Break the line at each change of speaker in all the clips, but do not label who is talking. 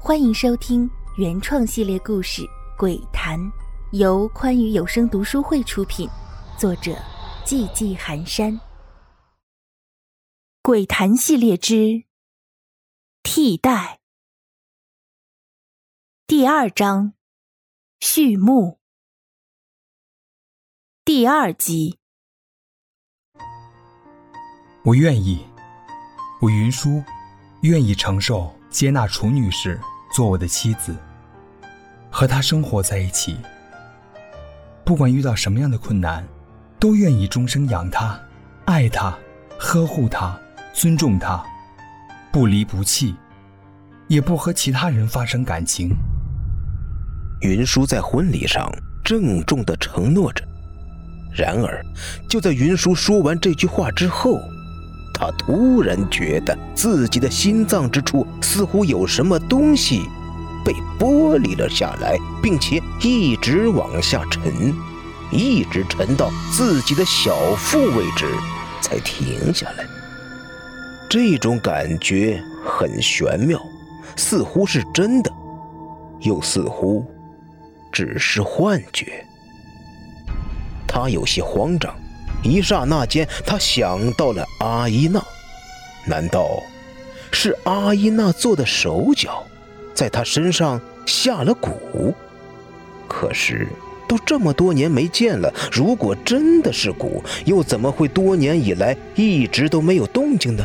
欢迎收听原创系列故事《鬼谈》，由宽裕有声读书会出品，作者寂寂寒山。《鬼谈》系列之替代第二章序幕第二集。
我愿意，我云舒愿意承受接纳楚女士。做我的妻子，和她生活在一起。不管遇到什么样的困难，都愿意终生养她、爱她、呵护她、尊重她，不离不弃，也不和其他人发生感情。
云舒在婚礼上郑重的承诺着。然而，就在云舒说完这句话之后，他突然觉得自己的心脏之处似乎有什么东西被剥离了下来，并且一直往下沉，一直沉到自己的小腹位置才停下来。这种感觉很玄妙，似乎是真的，又似乎只是幻觉。他有些慌张。一刹那间，他想到了阿依娜，难道是阿依娜做的手脚，在他身上下了蛊？可是都这么多年没见了，如果真的是蛊，又怎么会多年以来一直都没有动静呢？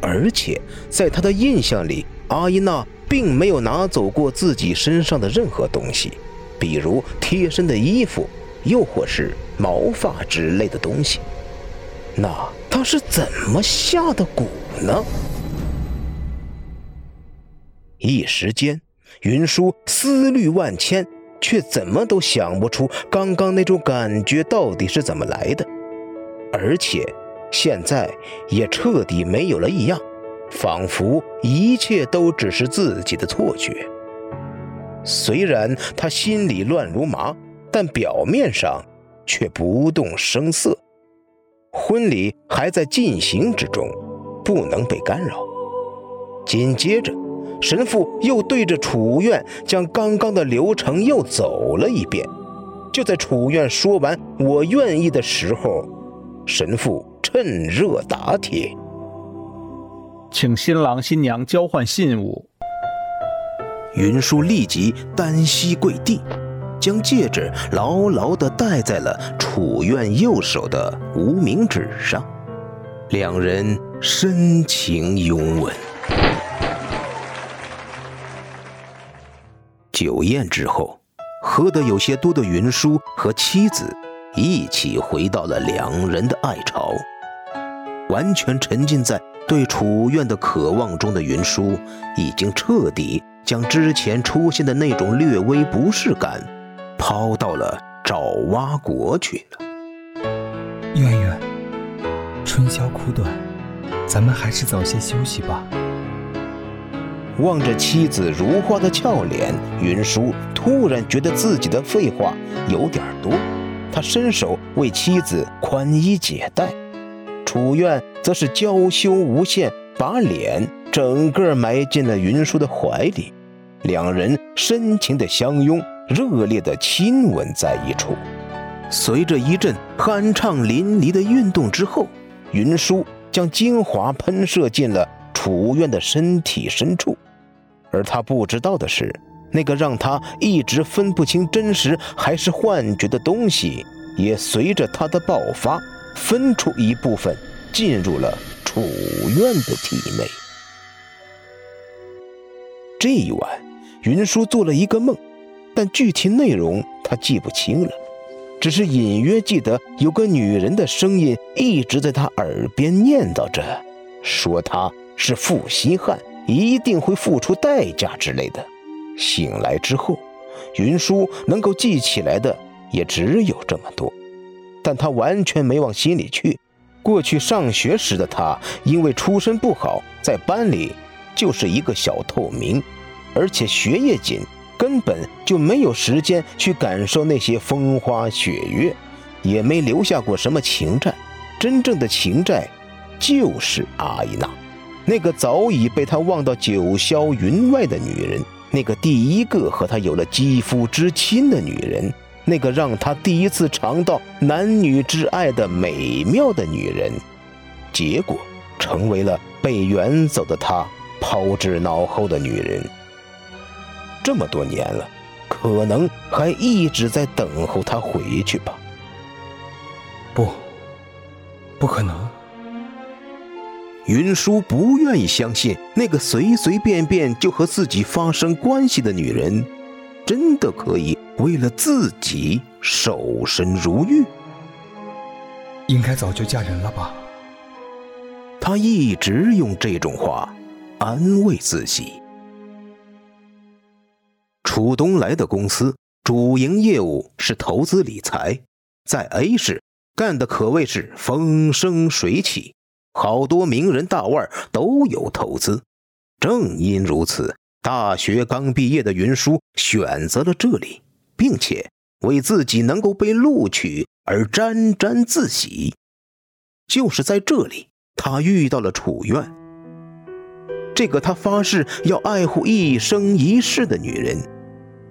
而且在他的印象里，阿依娜并没有拿走过自己身上的任何东西，比如贴身的衣服。又或是毛发之类的东西，那他是怎么下的蛊呢？一时间，云舒思虑万千，却怎么都想不出刚刚那种感觉到底是怎么来的，而且现在也彻底没有了异样，仿佛一切都只是自己的错觉。虽然他心里乱如麻。但表面上却不动声色，婚礼还在进行之中，不能被干扰。紧接着，神父又对着楚院将刚刚的流程又走了一遍。就在楚院说完“我愿意”的时候，神父趁热打铁，
请新郎新娘交换信物。
云舒立即单膝跪地。将戒指牢牢地戴在了楚院右手的无名指上，两人深情拥吻。酒宴之后，喝得有些多的云舒和妻子一起回到了两人的爱巢。完全沉浸在对楚院的渴望中的云舒，已经彻底将之前出现的那种略微不适感。抛到了爪哇国去了。
圆圆，春宵苦短，咱们还是早些休息吧。
望着妻子如花的俏脸，云舒突然觉得自己的废话有点多。他伸手为妻子宽衣解带，楚院则是娇羞无限，把脸整个埋进了云舒的怀里，两人深情的相拥。热烈的亲吻在一处，随着一阵酣畅淋漓的运动之后，云舒将精华喷射进了楚院的身体深处，而他不知道的是，那个让他一直分不清真实还是幻觉的东西，也随着他的爆发分出一部分进入了楚院的体内。这一晚，云舒做了一个梦。但具体内容他记不清了，只是隐约记得有个女人的声音一直在他耳边念叨着，说他是负心汉，一定会付出代价之类的。醒来之后，云舒能够记起来的也只有这么多，但他完全没往心里去。过去上学时的他，因为出身不好，在班里就是一个小透明，而且学业紧。根本就没有时间去感受那些风花雪月，也没留下过什么情债。真正的情债，就是阿依娜。那个早已被他忘到九霄云外的女人，那个第一个和他有了肌肤之亲的女人，那个让他第一次尝到男女之爱的美妙的女人，结果成为了被远走的他抛之脑后的女人。这么多年了，可能还一直在等候他回去吧？
不，不可能。
云舒不愿意相信，那个随随便便就和自己发生关系的女人，真的可以为了自己守身如玉。
应该早就嫁人了吧？
他一直用这种话安慰自己。楚东来的公司主营业务是投资理财，在 A 市干的可谓是风生水起。好多名人大腕都有投资，正因如此，大学刚毕业的云舒选择了这里，并且为自己能够被录取而沾沾自喜。就是在这里，他遇到了楚苑，这个他发誓要爱护一生一世的女人。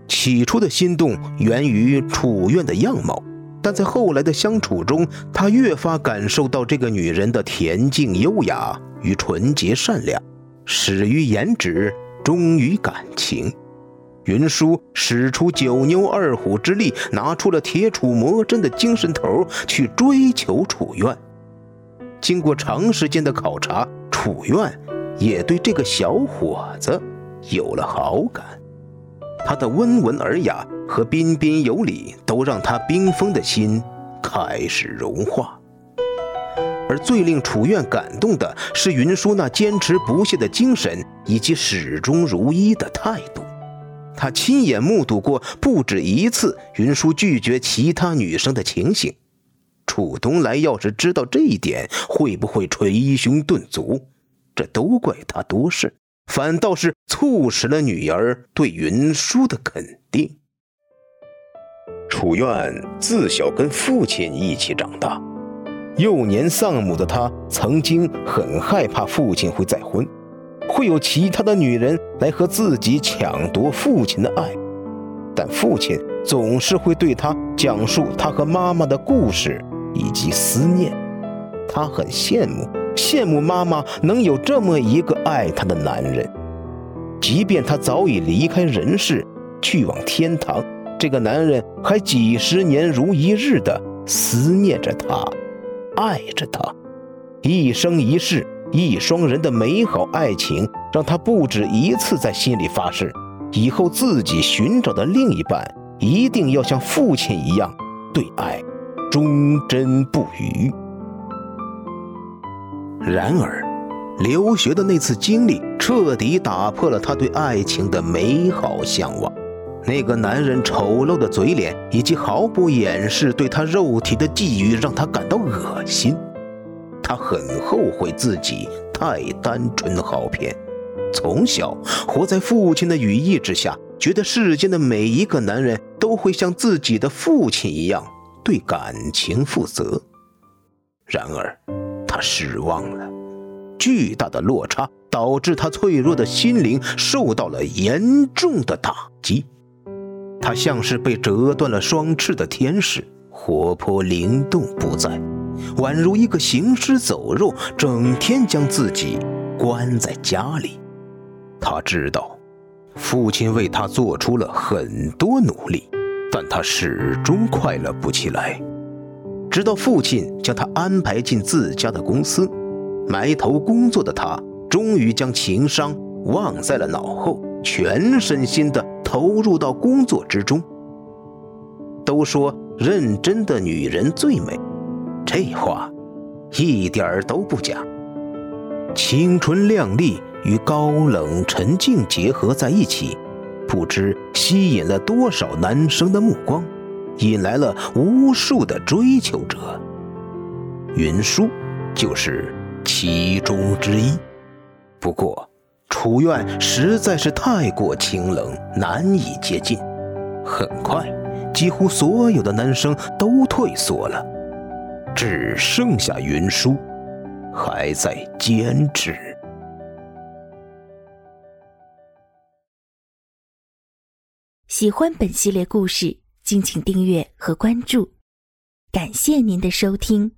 起初的心动源于楚院的样貌。但在后来的相处中，他越发感受到这个女人的恬静优雅与纯洁善良，始于颜值，忠于感情。云舒使出九牛二虎之力，拿出了铁杵磨针的精神头去追求楚院。经过长时间的考察，楚院也对这个小伙子有了好感。他的温文尔雅和彬彬有礼，都让他冰封的心开始融化。而最令楚苑感动的是云舒那坚持不懈的精神以及始终如一的态度。他亲眼目睹过不止一次云舒拒绝其他女生的情形。楚东来要是知道这一点，会不会捶胸顿足？这都怪他多事。反倒是促使了女儿对云舒的肯定。楚苑自小跟父亲一起长大，幼年丧母的他曾经很害怕父亲会再婚，会有其他的女人来和自己抢夺父亲的爱，但父亲总是会对他讲述他和妈妈的故事以及思念，他很羡慕。羡慕妈妈能有这么一个爱她的男人，即便他早已离开人世，去往天堂，这个男人还几十年如一日的思念着她，爱着她，一生一世一双人的美好爱情，让他不止一次在心里发誓，以后自己寻找的另一半一定要像父亲一样对爱忠贞不渝。然而，留学的那次经历彻底打破了他对爱情的美好向往。那个男人丑陋的嘴脸以及毫不掩饰对他肉体的觊觎，让他感到恶心。他很后悔自己太单纯好骗，从小活在父亲的羽翼之下，觉得世间的每一个男人都会像自己的父亲一样对感情负责。然而，失望了，巨大的落差导致他脆弱的心灵受到了严重的打击。他像是被折断了双翅的天使，活泼灵动不在，宛如一个行尸走肉，整天将自己关在家里。他知道，父亲为他做出了很多努力，但他始终快乐不起来。直到父亲将他安排进自家的公司，埋头工作的他终于将情商忘在了脑后，全身心的投入到工作之中。都说认真的女人最美，这话一点儿都不假。青春靓丽与高冷沉静结合在一起，不知吸引了多少男生的目光。引来了无数的追求者。云舒就是其中之一。不过楚院实在是太过清冷难以接近。很快几乎所有的男生都退缩了。只剩下云舒还在坚持。
喜欢本系列故事敬请订阅和关注。感谢您的收听。